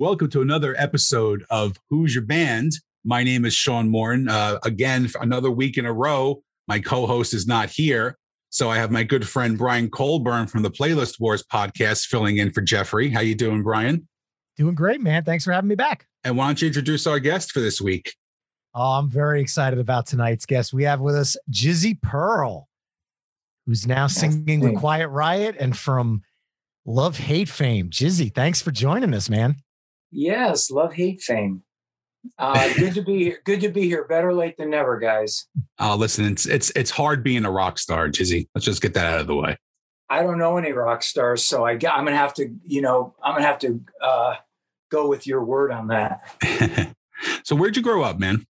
Welcome to another episode of Who's Your Band. My name is Sean Morton. Uh, again, for another week in a row, my co-host is not here, so I have my good friend Brian Colburn from the Playlist Wars podcast filling in for Jeffrey. How you doing, Brian? Doing great, man. Thanks for having me back. And why don't you introduce our guest for this week? Oh, I'm very excited about tonight's guest. We have with us Jizzy Pearl, who's now singing The Quiet Riot and from Love Hate fame. Jizzy, thanks for joining us, man. Yes, love hate fame. Uh, good to be here. Good to be here. Better late than never, guys. Oh, listen, it's it's it's hard being a rock star, Jizzy. Let's just get that out of the way. I don't know any rock stars, so I I'm gonna have to, you know, I'm gonna have to uh, go with your word on that. so, where'd you grow up, man?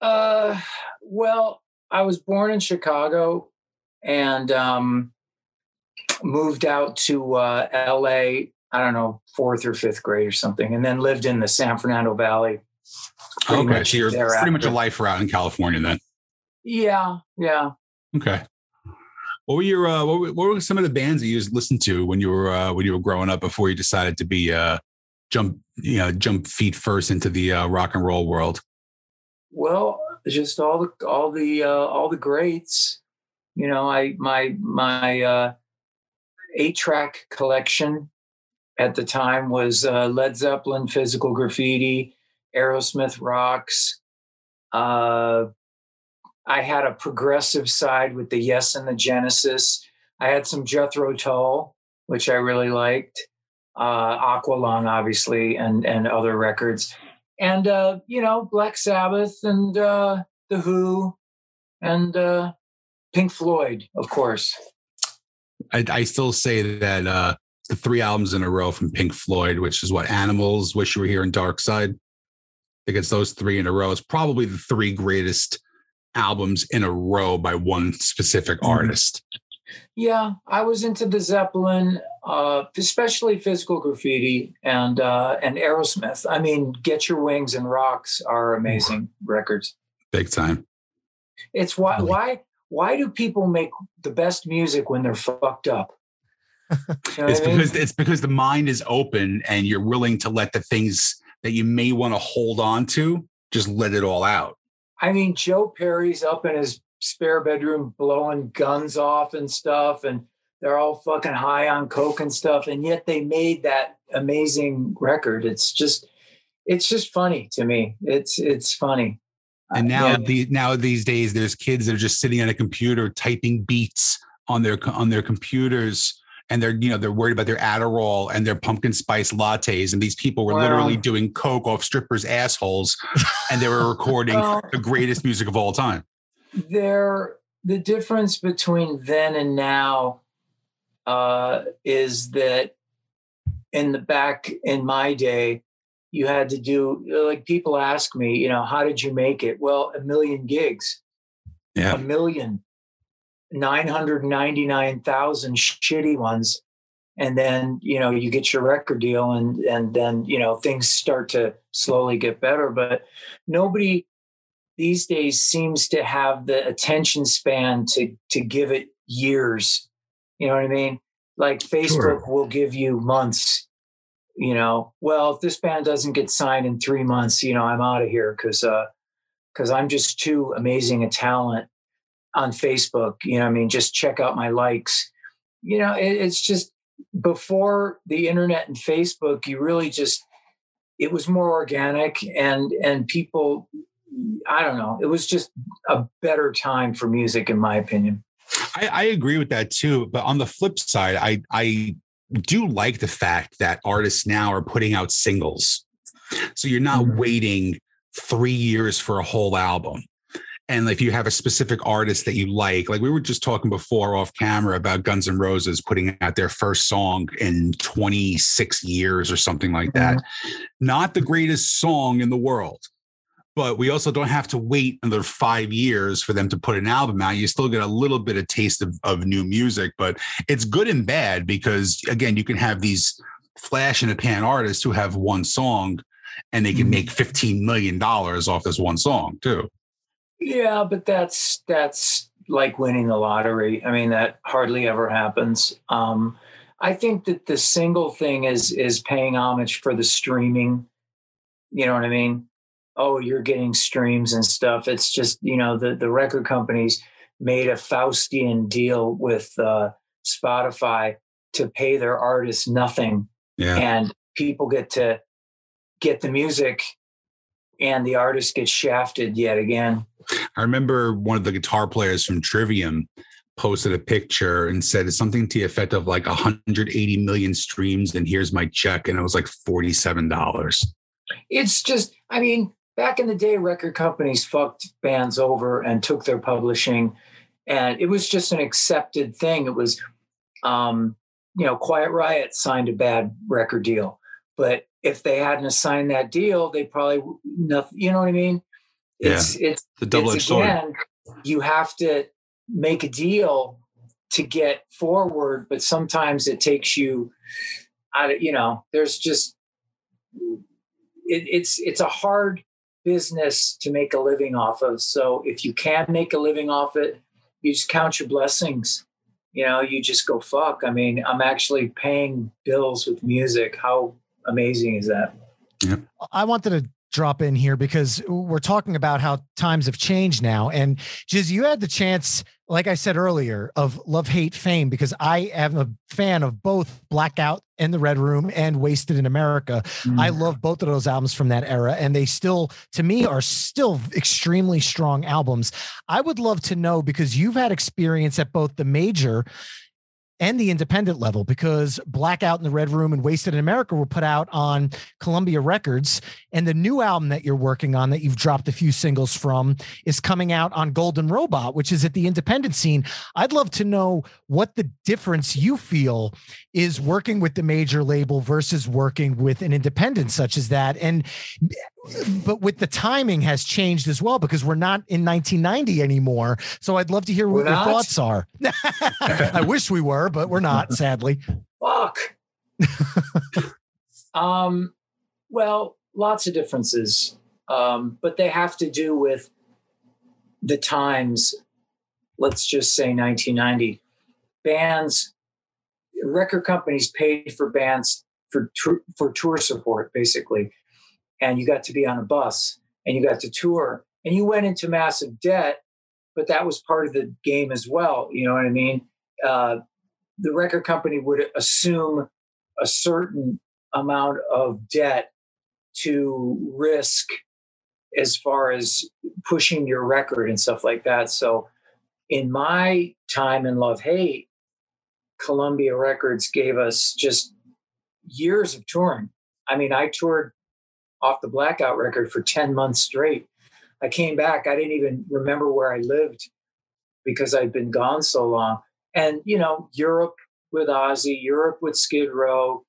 Uh, well, I was born in Chicago and um, moved out to uh, L.A. I don't know, fourth or fifth grade or something, and then lived in the San Fernando Valley. Okay, so you're thereafter. pretty much a lifer out in California then. Yeah, yeah. Okay. What were your uh, what, were, what were some of the bands that you listened to when you were uh, when you were growing up before you decided to be uh, jump you know jump feet first into the uh, rock and roll world? Well, just all the all the uh, all the greats. You know, I my my uh, eight track collection at the time was uh, Led Zeppelin, Physical Graffiti, Aerosmith Rocks. Uh, I had a progressive side with the Yes and the Genesis. I had some Jethro Tull, which I really liked. Uh, Aqualung, obviously, and and other records, and uh, you know Black Sabbath and uh, the Who, and uh, Pink Floyd, of course. I, I still say that uh, three albums in a row from Pink Floyd, which is what Animals, Wish You Were Here, and Dark Side. I think it's those three in a row. It's probably the three greatest albums in a row by one specific mm-hmm. artist. Yeah, I was into the Zeppelin, uh, especially Physical Graffiti and uh, and Aerosmith. I mean, Get Your Wings and Rocks are amazing records. Big time. It's why why why do people make the best music when they're fucked up? it's because it's because the mind is open and you're willing to let the things that you may want to hold on to just let it all out. I mean, Joe Perry's up in his spare bedroom blowing guns off and stuff, and they're all fucking high on coke and stuff, and yet they made that amazing record. It's just, it's just funny to me. It's it's funny. And now, yeah. the now these days, there's kids that are just sitting on a computer typing beats on their on their computers and they're you know they're worried about their Adderall and their pumpkin spice lattes, and these people were wow. literally doing coke off strippers' assholes, and they were recording well, the greatest music of all time. There, the difference between then and now uh, is that in the back in my day, you had to do like people ask me, you know, how did you make it? Well, a million gigs, yeah, a million 999,000 shitty ones. And then you know you get your record deal and and then you know things start to slowly get better. But nobody these days seems to have the attention span to to give it years. You know what i mean? Like facebook sure. will give you months you know? Well if this band doesn't get signed in 3 months you know i'm out of here cuz uh cuz i'm just too amazing a talent on Facebook. You know, I mean, just check out my likes. You know, it, it's just before the internet and Facebook, you really just it was more organic and and people I don't know, it was just a better time for music in my opinion. I, I agree with that too. But on the flip side, I I do like the fact that artists now are putting out singles. So you're not mm-hmm. waiting three years for a whole album and if you have a specific artist that you like like we were just talking before off camera about guns n' roses putting out their first song in 26 years or something like that mm-hmm. not the greatest song in the world but we also don't have to wait another five years for them to put an album out you still get a little bit of taste of, of new music but it's good and bad because again you can have these flash in a pan artists who have one song and they can mm-hmm. make 15 million dollars off this one song too yeah, but that's that's like winning the lottery. I mean, that hardly ever happens. Um, I think that the single thing is is paying homage for the streaming. You know what I mean? Oh, you're getting streams and stuff. It's just you know the the record companies made a Faustian deal with uh, Spotify to pay their artists nothing, Yeah. and people get to get the music, and the artist gets shafted yet again. I remember one of the guitar players from Trivium posted a picture and said something to the effect of like 180 million streams and here's my check and it was like $47 it's just i mean back in the day record companies fucked bands over and took their publishing and it was just an accepted thing. It was um you know quiet riot signed a bad record deal but if they hadn't signed that deal they probably nothing you know what i mean it's it's the double-edged sword. again, you have to make a deal to get forward but sometimes it takes you out of you know there's just it, it's it's a hard business to make a living off of. So if you can make a living off it you just count your blessings. You know you just go fuck. I mean i'm actually paying bills with music. How amazing is that? I wanted to drop in here because we're talking about how times have changed now. And Jiz, you had the chance, like I said earlier, of love, hate, fame, because I am a fan of both Blackout in the Red Room and Wasted in America. I mm. love both of those albums from that era, and they still, to me, are still extremely strong albums. I would love to know because you've had experience at both the major and the independent level because Blackout in the Red Room and Wasted in America were put out on Columbia Records. And the new album that you're working on that you've dropped a few singles from is coming out on Golden Robot, which is at the independent scene. I'd love to know what the difference you feel is working with the major label versus working with an independent such as that. And but with the timing has changed as well because we're not in 1990 anymore. So I'd love to hear what We're your not? thoughts are. I wish we were, but we're not, sadly. Fuck. um, well, lots of differences, um, but they have to do with the times. Let's just say 1990. Bands, record companies paid for bands for for tour support, basically, and you got to be on a bus and you got to tour, and you went into massive debt, but that was part of the game as well. You know what I mean? Uh, the record company would assume a certain amount of debt to risk as far as pushing your record and stuff like that. So, in my time in Love Hate, Columbia Records gave us just years of touring. I mean, I toured off the Blackout record for 10 months straight. I came back, I didn't even remember where I lived because I'd been gone so long. And, you know, Europe with Ozzy, Europe with Skid Row,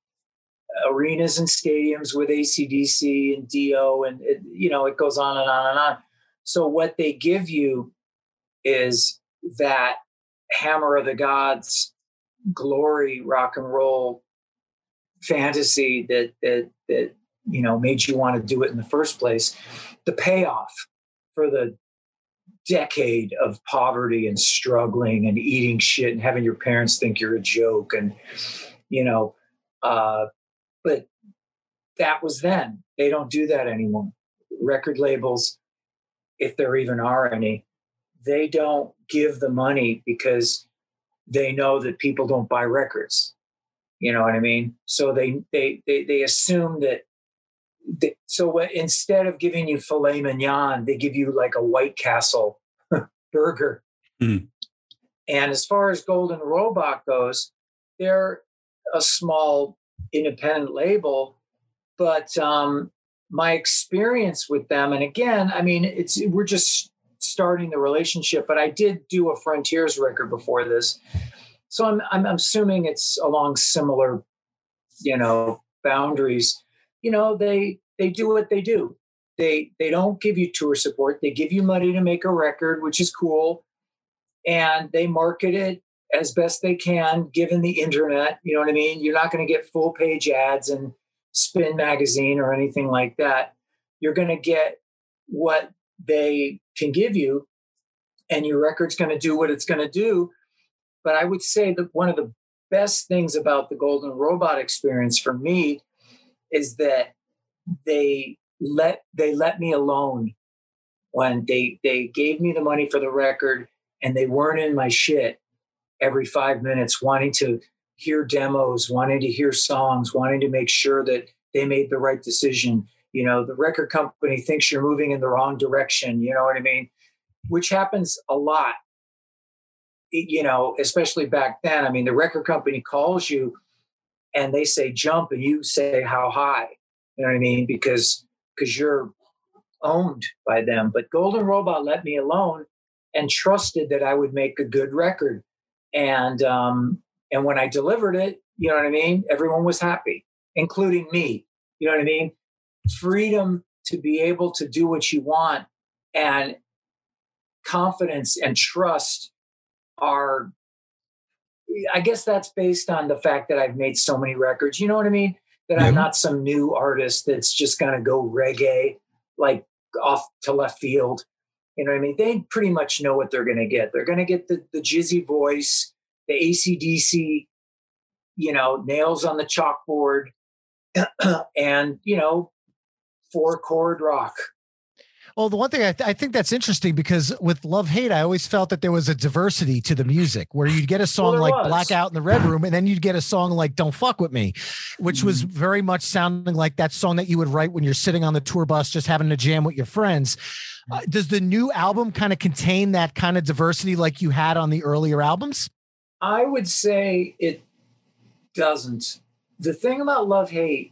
arenas and stadiums with ACDC and Dio, and it, you know, it goes on and on and on. So what they give you is that Hammer of the Gods glory rock and roll fantasy that that that you know made you want to do it in the first place. The payoff for the decade of poverty and struggling and eating shit and having your parents think you're a joke and you know uh but that was then. They don't do that anymore. Record labels if there even are any they don't give the money because they know that people don't buy records. You know what i mean? So they they they, they assume that they, so instead of giving you filet mignon they give you like a white castle burger. Mm. and as far as golden robot goes they're a small independent label but um my experience with them and again i mean it's we're just starting the relationship but i did do a frontiers record before this. So i'm i'm assuming it's along similar you know boundaries you know they they do what they do. They they don't give you tour support. They give you money to make a record which is cool and they market it as best they can given the internet you know what i mean? You're not going to get full page ads and spin magazine or anything like that. You're going to get what they can give you and your record's going to do what it's going to do. But i would say that one of the best things about the Golden Robot experience for me is that they let they let me alone when they they gave me the money for the record and they weren't in my shit every five minutes wanting to hear demos wanting to hear songs wanting to make sure that they made the right decision. You know the record company thinks you're moving in the wrong direction you know what i mean? Which happens a lot. You know especially back then i mean the record company calls you and they say jump and you say how high you know what i mean because because you're owned by them. But Golden Robot let me alone and trusted that I would make a good record. And um, and when I delivered it, you know what I mean. Everyone was happy, including me. You know what I mean. Freedom to be able to do what you want and confidence and trust are I guess that's based on the fact that I've made so many records. You know what I mean? That mm-hmm. I'm not some new artist that's just going to go reggae like off to left field. You know what I mean? They pretty much know what they're going to get. They're going to get the, the jizzy voice, the ACDC, you know, nails on the chalkboard, and, you know, four chord rock. Well, the one thing I, th- I, think that's interesting because with Love Hate, I always felt that there was a diversity to the music where you'd get a song well, like was. Blackout in the Red Room, and then you'd get a song like Don't Fuck With Me, which mm. was very much sounding like that song that you would write when you're sitting on the tour bus just having a jam with your friends. Uh, does the new album kind of contain that kind of diversity like you had on the earlier albums? I would say it doesn't. The thing about Love Hate,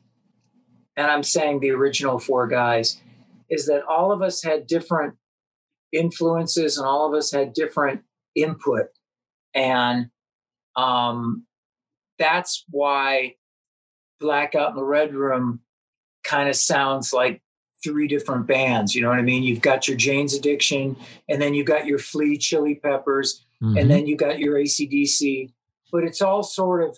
and I'm saying the original four guys, is that all of us had different influences and all of us had different input. And um, that's why Blackout in the Red Room kind of sounds like three different bands. You know what I mean? You've got your Jane's Addiction, and then you've got your Flea Chili Peppers, mm-hmm. and then you got your ACDC. But it's all sort of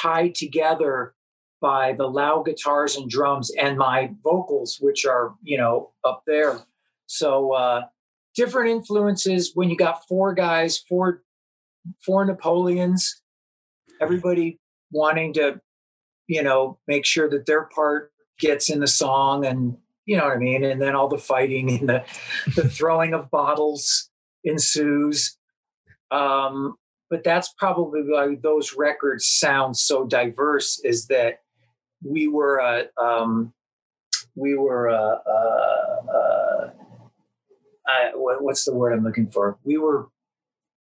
tied together by the loud guitars and drums and my vocals, which are, you know, up there. So uh, different influences when you got four guys, four four Napoleons, everybody wanting to, you know, make sure that their part gets in the song and you know what I mean? And then all the fighting and the, the throwing of bottles ensues. Um, but that's probably why those records sound so diverse is that we were uh, um, we were uh, uh, uh what's the word I'm looking for? We were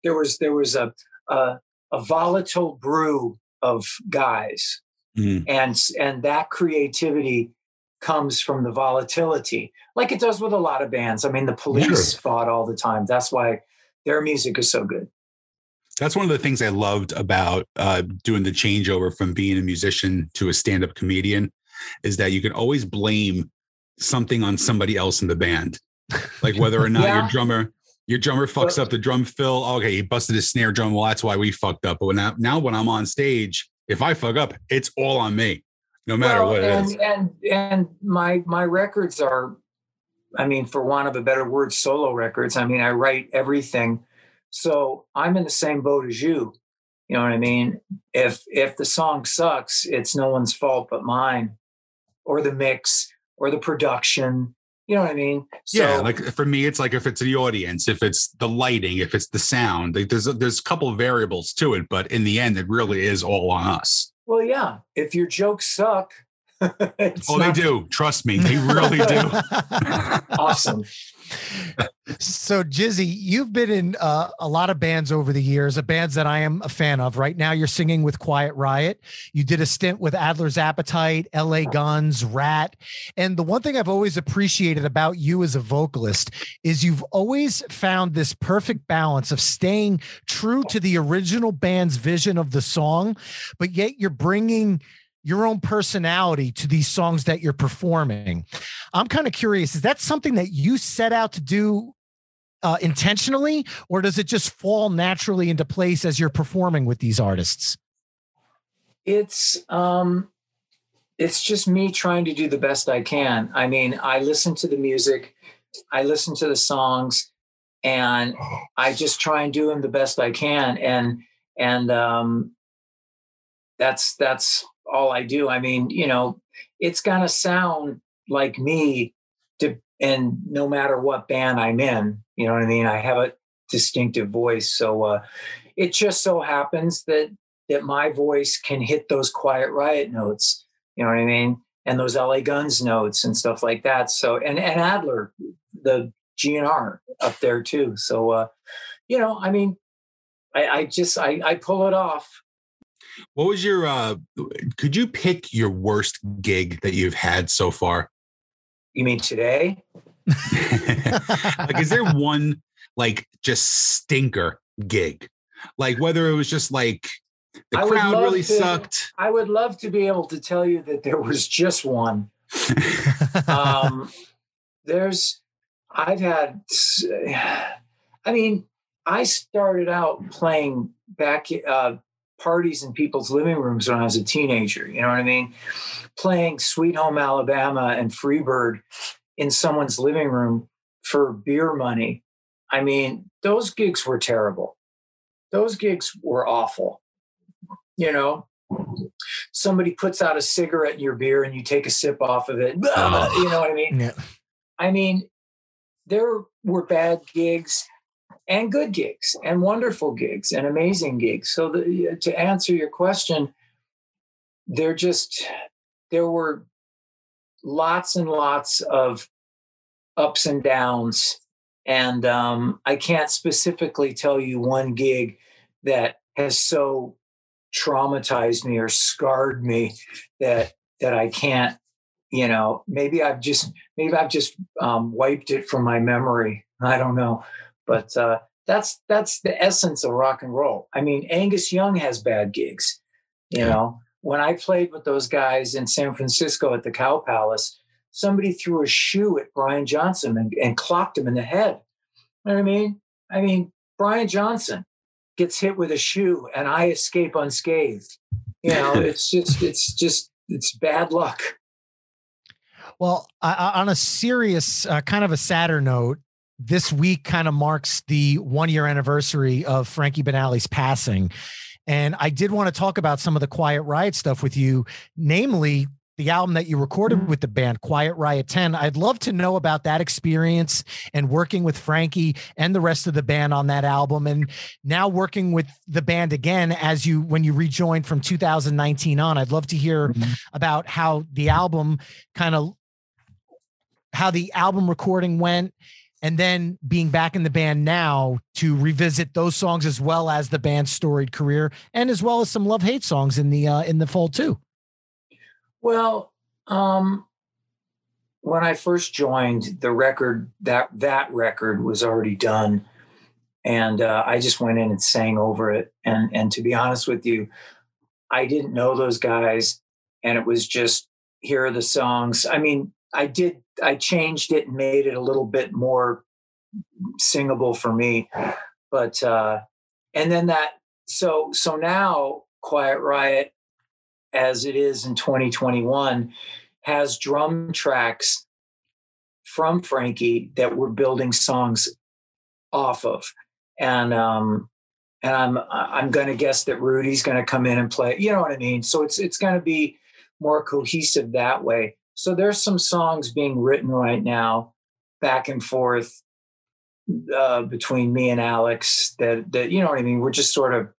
there was there was a a, a volatile brew of guys, mm. and and that creativity comes from the volatility, like it does with a lot of bands. I mean, the Police sure. fought all the time. That's why their music is so good that's one of the things I loved about uh, doing the changeover from being a musician to a stand-up comedian is that you can always blame something on somebody else in the band, like whether or not yeah. your drummer your drummer fucks up the drum fill. Okay, he busted his snare drum. Well, that's why we fucked up. But when I, now when I'm on stage, if I fuck up, it's all on me, no matter well, what and, is. And and my my records are, I mean, for want of a better word, solo records. I mean, I write everything so I'm in the same boat as you. You know what I mean? If if the song sucks, it's no one's fault but mine, or the mix, or the production. You know what I mean? So, yeah, like for me, it's like if it's the audience, if it's the lighting, if it's the sound. Like there's a, there's a couple variables to it, but in the end, it really is all on us. Well, yeah. If your jokes suck, oh, not- they do. Trust me, they really do. awesome so Jizzy, you've been in uh, a lot of bands over the years, a bands that I am a fan of. Right now, you're singing with Quiet Riot. You did a stint with Adler's Appetite, L.A. Guns, Ratt, and the one thing I've always appreciated about you as a vocalist is you've always found this perfect balance of staying true to the original band's vision of the song, but yet you're bringing your own personality to these songs that you're performing. I'm kind of curious, is that something that you set out to do uh, intentionally, or does it just fall naturally into place as you're performing with these artists? It's um, it's just me trying to do the best I can. I mean, I listen to the music, I listen to the songs, and I just try and do them the best I can. And and um, that's that's all I do. I mean, you know, it's gonna sound like me to and no matter what band I'm in, you know what I mean? I have a distinctive voice. So uh it just so happens that that my voice can hit those quiet riot notes, you know what I mean? And those LA Guns notes and stuff like that. So and and Adler, the GNR up there too. So uh, you know, I mean, I, I just I, I pull it off. What was your uh could you pick your worst gig that you've had so far? You mean today? like is there one like just stinker gig? Like whether it was just like the I crowd really to, sucked. I would love to be able to tell you that there was just one. um, there's, I've had, I mean, I started out playing back uh, parties in people's living rooms when I was a teenager. You know what I mean? Playing Sweet Home Alabama and Freebird in someone's living room for beer money. I mean, those gigs were terrible. Those gigs were awful. You know, somebody puts out a cigarette in your beer and you take a sip off of it. Oh. You know what I mean? Yeah. I mean, there were bad gigs and good gigs and wonderful gigs and amazing gigs. So the, to answer your question, there just there were lots and lots of ups and downs and um, i can't specifically tell you one gig that has so traumatized me or scarred me that that i can't you know maybe i've just maybe i've just um, wiped it from my memory i don't know but uh, that's that's the essence of rock and roll. I mean angus young has bad gigs. You know when i played with those guys in san francisco at the cow palace somebody threw a shoe at brian johnson and, and clocked him in the head. You know what i mean? I mean brian johnson gets hit with a shoe and i escape unscathed. You know it's just it's just it's bad luck. Well, uh, on a serious, uh, kind of a sadder note, this week kind of marks the one year anniversary of Frankie Banali's passing. And I did want to talk about some of the Quiet Riot stuff with you, namely the album that you recorded with the band, Quiet Riot 10. I'd love to know about that experience and working with Frankie and the rest of the band on that album. And now working with the band again as you, when you rejoined from 2019 on. I'd love to hear mm-hmm. about how the album kind of how the album recording went and then being back in the band now to revisit those songs as well as the band's storied career and as well as some love hate songs in the uh, in the fold too. Well um when i first joined the record that that record was already done. And uh, i just went in and sang over it. And and to be honest with you i didn't know those guys. And it was just here are the songs. I mean I did I changed it and made it a little bit more singable for me. But uh and then that so so now Quiet Riot as it is in 2021 has drum tracks from Frankie that we're building songs off of. And um and I'm I'm going to guess that Rudy's going to come in and play. You know what I mean? So it's it's going to be more cohesive that way. So there's some songs being written right now, back and forth uh, between me and Alex. That that you know what I mean. We're just sort of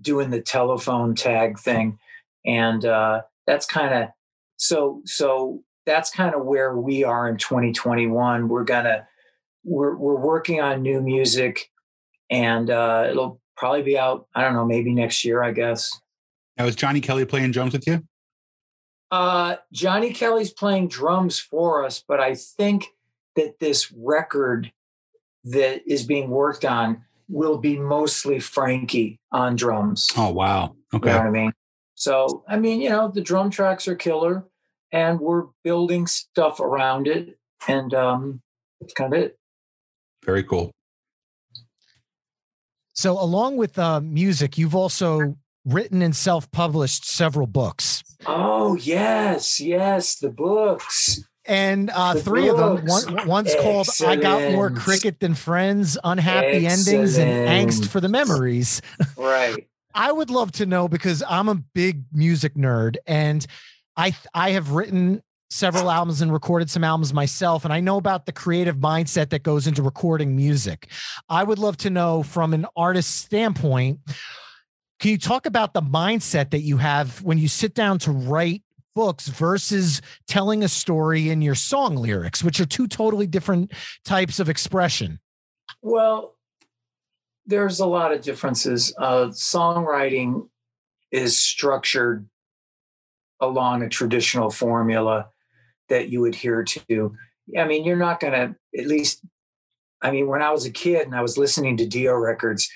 doing the telephone tag thing, and uh, that's kind of so so. That's kind of where we are in 2021. We're gonna we're we're working on new music, and uh, it'll probably be out. I don't know, maybe next year, I guess. Now, is Johnny Kelly playing drums with you? Uh, Johnny Kelly's playing drums for us, but I think that this record that is being worked on will be mostly Frankie on drums. Oh wow! Okay, you know what I mean. So I mean, you know, the drum tracks are killer, and we're building stuff around it, and um, that's kind of it. Very cool. So, along with uh, music, you've also written and self-published several books. Oh yes, yes, the books. And uh, the three books. of them. One, one's Excellent. called "I Got More Cricket Than Friends: Unhappy Excellent. Endings and Angst for the Memories." Right. I would love to know because I'm a big music nerd and I I have written several albums and recorded some albums myself and I know about the creative mindset that goes into recording music. I would love to know from an artist standpoint can you talk about the mindset that you have when you sit down to write books versus telling a story in your song lyrics, which are two totally different types of expression? Well, there's a lot of differences. Uh, songwriting is structured along a traditional formula that you adhere to. I mean, you're not going to, at least, I mean, when I was a kid and I was listening to Dio records,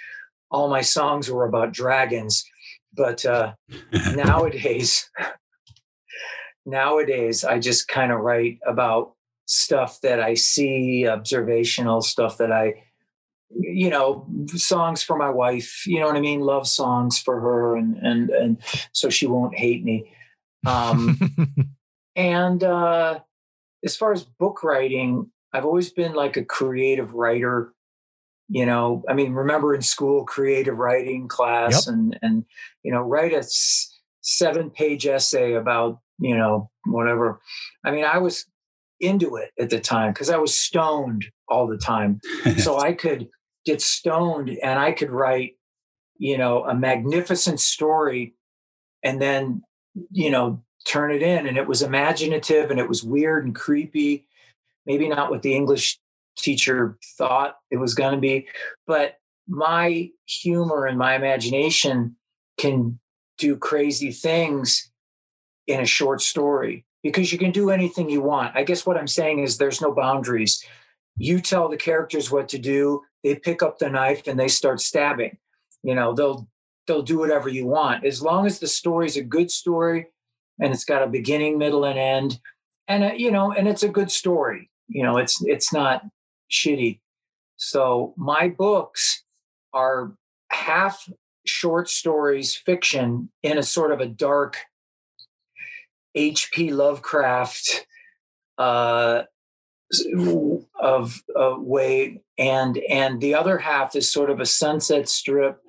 all my songs were about dragons. But uh, nowadays, nowadays, I just kind of write about stuff that I see, observational stuff that I you know songs for my wife you know what i mean love songs for her and and and so she won't hate me um and uh as far as book writing i've always been like a creative writer you know i mean remember in school creative writing class yep. and and you know write a s- seven page essay about you know whatever i mean i was into it at the time because i was stoned all the time so i could get stoned and I could write, you know, a magnificent story and then, you know, turn it in. And it was imaginative and it was weird and creepy. Maybe not what the English teacher thought it was going to be, but my humor and my imagination can do crazy things in a short story because you can do anything you want. I guess what I'm saying is there's no boundaries. You tell the characters what to do, they pick up the knife and they start stabbing. You know, they'll they'll do whatever you want as long as the story's a good story and it's got a beginning, middle, and end, and a, uh, you know, and it's a good story. You know, it's it's not shitty. So my books are half short stories, fiction in a sort of a dark H.P. Lovecraft uh, of a way and and the other half is sort of a sunset strip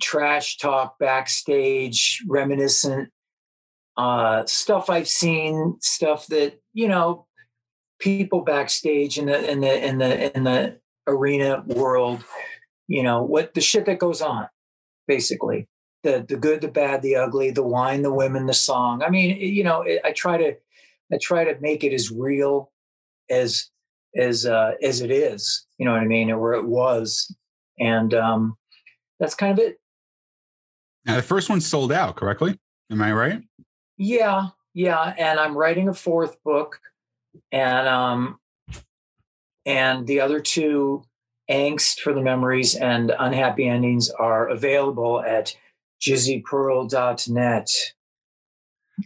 trash talk backstage reminiscent uh, stuff i've seen stuff that you know people backstage in the in the in the in the arena world you know what the shit that goes on basically the the good the bad the ugly the wine the women the song i mean you know i try to i try to make it as real as as uh, as it is. You know what I mean, or where it was, and um, that's kind of it. Now, the first one sold out, correctly? Am I right? Yeah, yeah. And I'm writing a fourth book, and um, and the other two, angst for the memories and unhappy endings, are available at jizzypearl.net.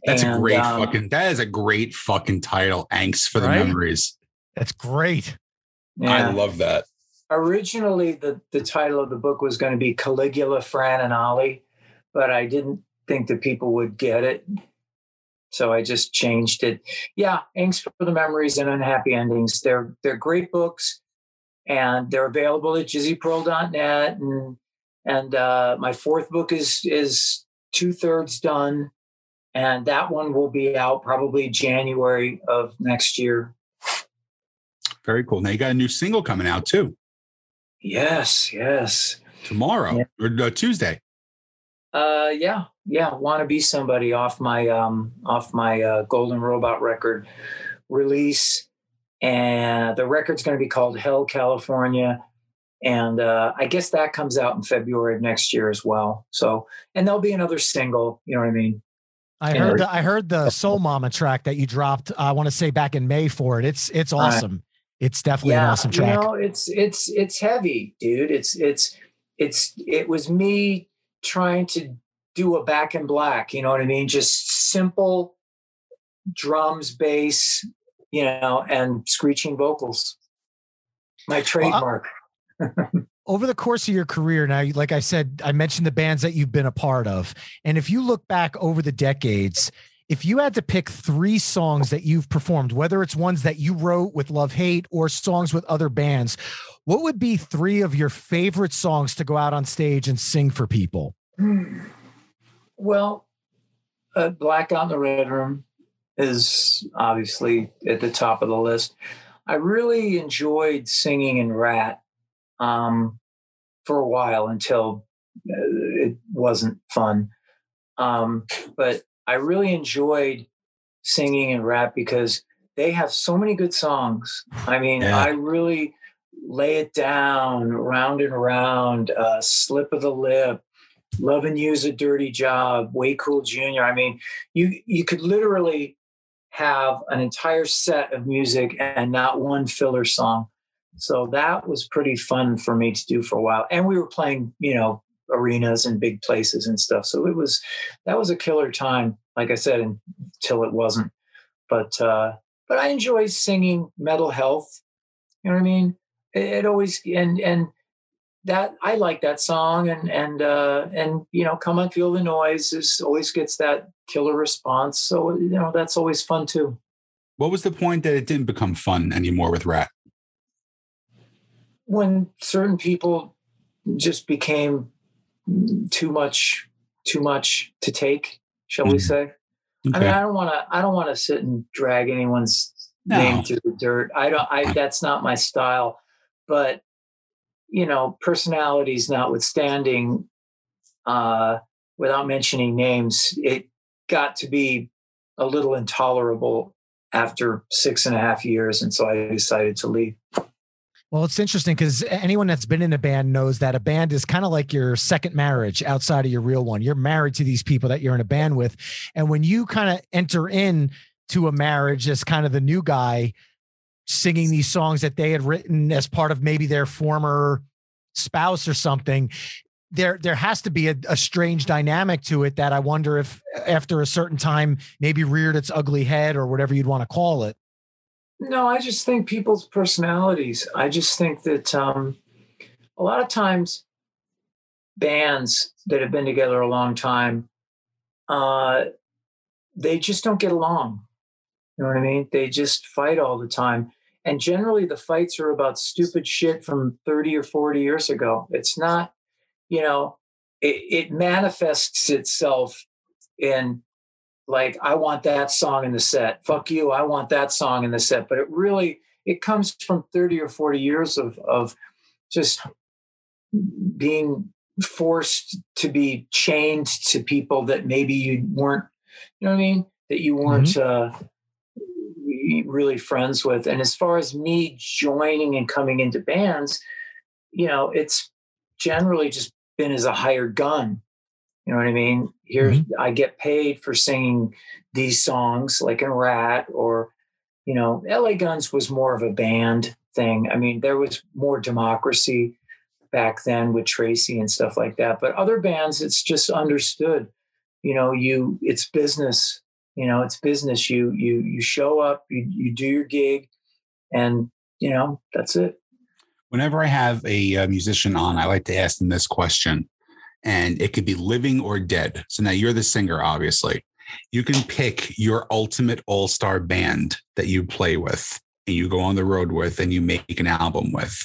That's and, a great um, fucking. That is a great fucking title. Angst for the right? memories. That's great. Yeah. I love that. Originally, the the title of the book was going to be Caligula, Fran, and Ollie, but I didn't think that people would get it, so I just changed it. Yeah, Angst for the Memories and Unhappy Endings. They're they're great books, and they're available at jizzypearl.net. And and uh, my fourth book is is two thirds done and that one will be out probably January of next year. Very cool. Now you got a new single coming out too. Yes, yes. Tomorrow yeah. or uh, Tuesday. Uh, yeah, yeah. Want to be somebody off my um off my uh, Golden Robot record release, and the record's going to be called Hell California, and uh, I guess that comes out in February of next year as well. So, and there'll be another single. You know what I mean? I heard the, I heard the Soul Mama track that you dropped. I want to say back in May for it. It's it's awesome. It's definitely yeah, an awesome track. You know, it's it's it's heavy, dude. It's it's it's it was me trying to do a back in black. You know what I mean? Just simple drums, bass, you know, and screeching vocals. My trademark. Well, over the course of your career now like i said i mentioned the bands that you've been a part of and if you look back over the decades if you had to pick three songs that you've performed, whether it's ones that you wrote with Love Hate or songs with other bands, what would be three of your favorite songs to go out on stage and sing for people? Hmm. Well, uh, Blackout in the Red Room is obviously at the top of the list. I really enjoyed singing in Ratt um, for a while until uh, it wasn't fun. Um, but I really enjoyed singing in Ratt because they have so many good songs. I mean, yeah. I really lay it down, round and round, uh, slip of the lip, loving you's a dirty job, way cool junior. I mean, you you could literally have an entire set of music and not one filler song. So that was pretty fun for me to do for a while. And we were playing, you know, arenas and big places and stuff. So it was that was a killer time, like I said, until it wasn't. But uh but I enjoy singing metal health. You know what I mean? It, it always and and that I like that song and and uh and you know, come and feel the noise is always gets that killer response. So you know, that's always fun too. What was the point that it didn't become fun anymore with Ratt? When certain people just became too much too much to take shall mm we say okay. i mean i don't want to i don't want to sit and drag anyone's no. name through the dirt i don't i that's not my style but you know personalities notwithstanding uh without mentioning names it got to be a little intolerable after six and a half years and so i decided to leave well, it's interesting because anyone that's been in a band knows that a band is kind of like your second marriage outside of your real one. You're married to these people that you're in a band with. And when you kind of enter in to a marriage as kind of the new guy singing these songs that they had written as part of maybe their former spouse or something, there there has to be a, a, strange dynamic to it that I wonder if after a certain time maybe reared its ugly head or whatever you'd want to call it. No, I just think people's personalities. I just think that um, a lot of times bands that have been together a long time, uh, they just don't get along. You know what I mean? They just fight all the time. And generally, the fights are about stupid shit from 30 or 40 years ago. It's not, you know, it, it manifests itself in like I want that song in the set. Fuck you, I want that song in the set. But it really it comes from 30 or 40 years of of just being forced to be chained to people that maybe you weren't, you know what I mean? That you weren't mm-hmm. uh, really friends with. And as far as me joining and coming into bands, you know, it's generally just been as a hired gun. You know what I mean? Here, mm-hmm. I get paid for singing these songs, like in Ratt, or you know, LA Guns was more of a band thing. I mean, there was more democracy back then with Tracii and stuff like that. But other bands, it's just understood. You know, you it's business. You know, it's business. You you you show up, you you do your gig, and you know that's it. Whenever I have a, a musician on, I like to ask them this question and it could be living or dead. So now you're the singer, obviously. You can pick your ultimate all star band that you play with and you go on the road with and you make an album with.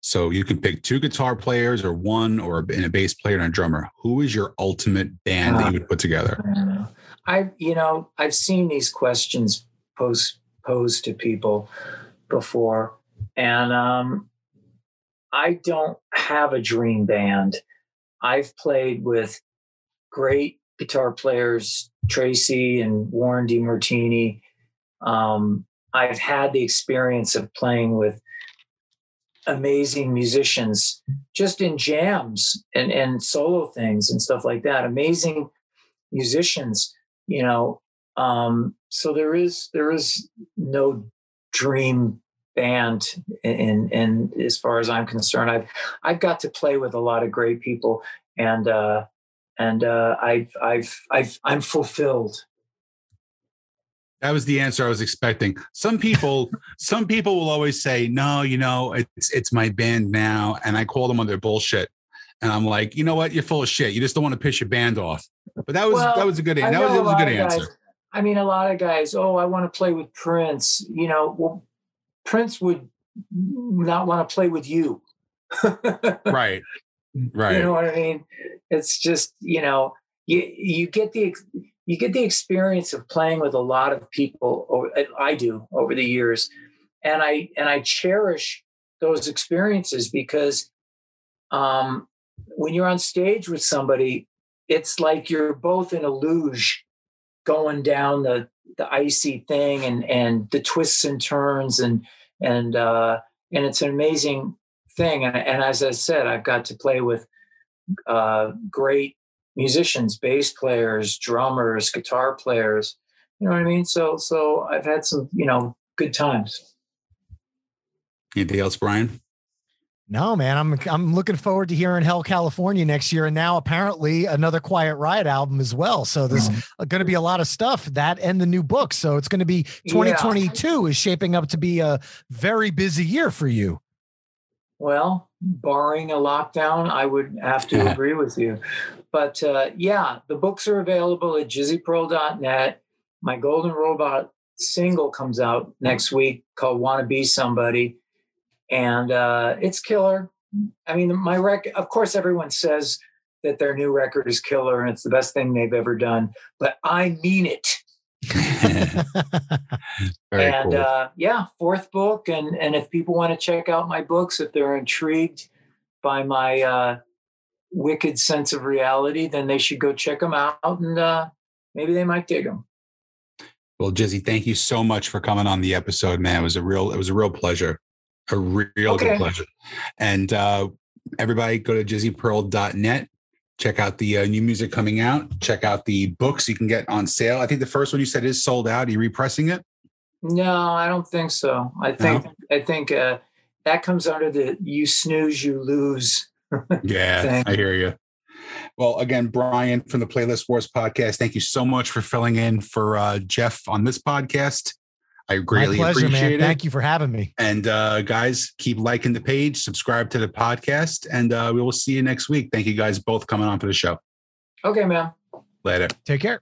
So you can pick two guitar players or one or a bass player and a drummer. Who is your ultimate band uh, that you would put together? I, you know, I've seen these questions posed posed to people before, and um, I don't have a dream band. I've played with great guitar players, Tracii and Warren DeMartini. Um, I've had the experience of playing with amazing musicians just in jams and, and solo things and stuff like that. Amazing musicians, you know. Um, so there is there is no dream band and and as far as I'm concerned I've I've got to play with a lot of great people and uh and uh I've I've I've I'm fulfilled that was the answer I was expecting. Some people, some people will always say, "No, you know, it's it's my band now," and I call them on their bullshit. And I'm like, you know what? You're full of shit. You just don't want to piss your band off. But that was well, that was a good that was, that was a good answer. Guys, I mean, a lot of guys, oh, I want to play with Prince. You know, well, Prince would not want to play with you. right. Right. You know what I mean? It's just, you know, you you get the you get the experience of playing with a lot of people or I do over the years. And I and I cherish those experiences because um when you're on stage with somebody, it's like you're both in a luge going down the the icy thing and and the twists and turns and and uh and it's an amazing thing. And, and as i said i've got to play with uh great musicians bass players drummers guitar players you know what i mean? So so i've had some you know good times. Anything else brian no, man, I'm I'm looking forward to hearing Hell California next year, and now apparently another Quiet Riot album as well. So there's mm-hmm. going to be a lot of stuff that and the new book. So it's going to be 2022 yeah. is shaping up to be a very busy year for you. Well, barring a lockdown, I would have to agree with you. But uh, yeah, the books are available at jizzypearl.net. My Golden Robot single comes out next week called "Want to Be Somebody." And uh, it's killer. I mean, my record. Of course, everyone says that their new record is killer and it's the best thing they've ever done, but I mean it. and cool. uh, yeah, fourth book, and and if people want to check out my books, if they're intrigued by my uh, wicked sense of reality, then they should go check them out, and uh, maybe they might dig them. Well, Jizzy, thank you so much for coming on the episode, man. It was a real, it was a real pleasure a real okay. good pleasure. And uh, everybody go to jizzypearl.net. Check out the uh, new music coming out. Check out the books you can get on sale. I think the first one you said is sold out. Are you repressing it? No, I don't think so. I think no? I think uh, that comes under the "you snooze, you lose." yeah, thing. I hear you. Well, again, Brian from the Playlist Wars podcast, thank you so much for filling in for uh, Jeff on this podcast. I greatly My pleasure, appreciate man. it. Thank you for having me. And uh, guys, keep liking the page, subscribe to the podcast, and uh, we will see you next week. Thank you guys both coming on for the show. Okay, man. Later. Take care.